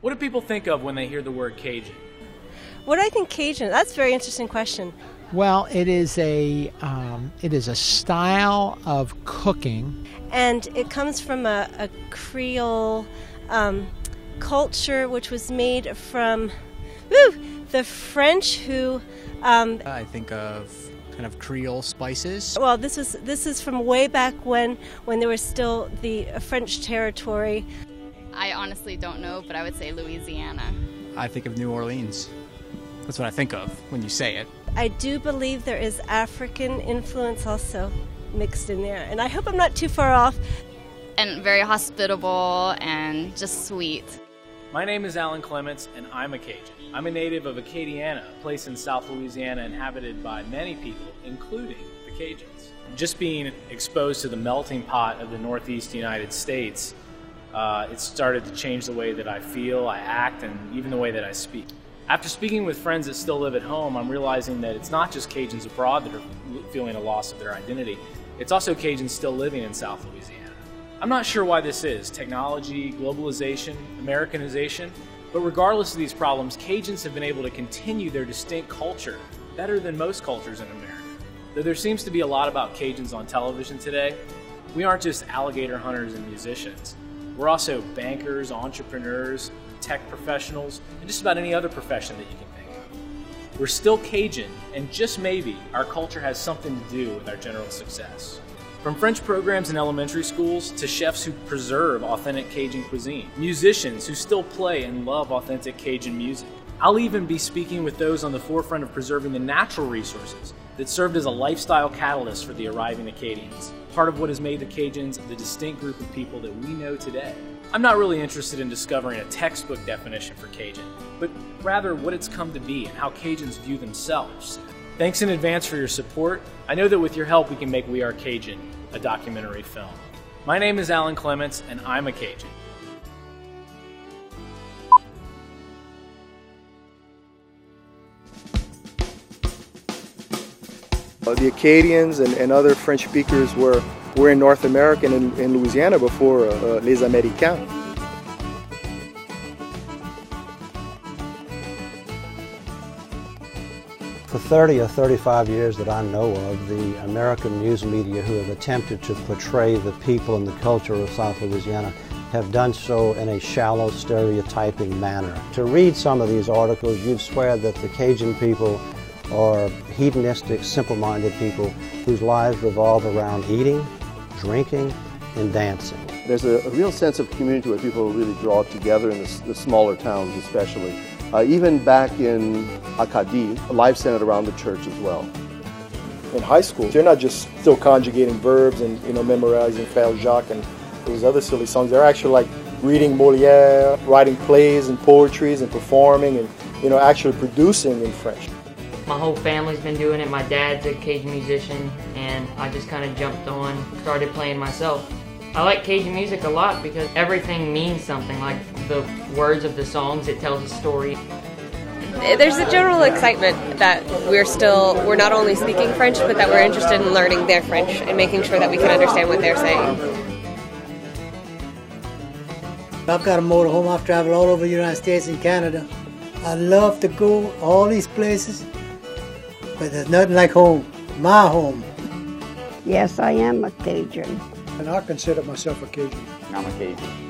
What do people think of when they hear the word Cajun? What do I think Cajun? That's a very interesting question. Well, it is a um, it is a style of cooking, and it comes from a, a Creole um, culture, which was made from woo, the French who. Um, I think of kind of Creole spices. Well, this was this is from way back when when there was still the French territory. I honestly don't know, but I would say Louisiana. I think of New Orleans. That's what I think of when you say it. I do believe there is African influence also mixed in there, and I hope I'm not too far off. And very hospitable and just sweet. My name is Alan Clements, and I'm a Cajun. I'm a native of Acadiana, a place in South Louisiana inhabited by many people, including the Cajuns. Just being exposed to the melting pot of the Northeast United States, uh, it started to change the way that I feel, I act, and even the way that I speak. After speaking with friends that still live at home, I'm realizing that it's not just Cajuns abroad that are feeling a loss of their identity, it's also Cajuns still living in South Louisiana. I'm not sure why this is technology, globalization, Americanization, but regardless of these problems, Cajuns have been able to continue their distinct culture better than most cultures in America. Though there seems to be a lot about Cajuns on television today, we aren't just alligator hunters and musicians. We're also bankers, entrepreneurs, tech professionals, and just about any other profession that you can think of. We're still Cajun, and just maybe our culture has something to do with our general success. From French programs in elementary schools to chefs who preserve authentic Cajun cuisine, musicians who still play and love authentic Cajun music. I'll even be speaking with those on the forefront of preserving the natural resources that served as a lifestyle catalyst for the arriving Acadians, part of what has made the Cajuns the distinct group of people that we know today. I'm not really interested in discovering a textbook definition for Cajun, but rather what it's come to be and how Cajuns view themselves. Thanks in advance for your support. I know that with your help, we can make We Are Cajun a documentary film. My name is Alan Clements, and I'm a Cajun. The Acadians and, and other French speakers were were in North America and in, in Louisiana before uh, uh, Les Américains. For 30 or 35 years that I know of, the American news media who have attempted to portray the people and the culture of South Louisiana have done so in a shallow, stereotyping manner. To read some of these articles, you'd swear that the Cajun people are hedonistic, simple-minded people whose lives revolve around eating, drinking, and dancing. There's a, a, real sense of community where people really draw together in the, the smaller towns especially. Uh, even back in Acadie, life centered around the church as well. In high school, they're not just still conjugating verbs and you know memorizing Frère Jacques and those other silly songs. They're actually like reading Molière, writing plays and poetries and performing and you know actually producing in French. My whole family's been doing it. My dad's a Cajun musician, and I just kind of jumped on, started playing myself. I like Cajun music a lot because everything means something. Like the words of the songs, it tells a story. There's a general excitement that we're still, we're not only speaking French, but that we're interested in learning their French and making sure that we can understand what they're saying. I've got a motorhome. I've traveled all over the United States and Canada. I love to go all these places but there's nothing like home, my home. Yes, I am a Cajun. And I consider myself a Cajun. I'm a Cajun.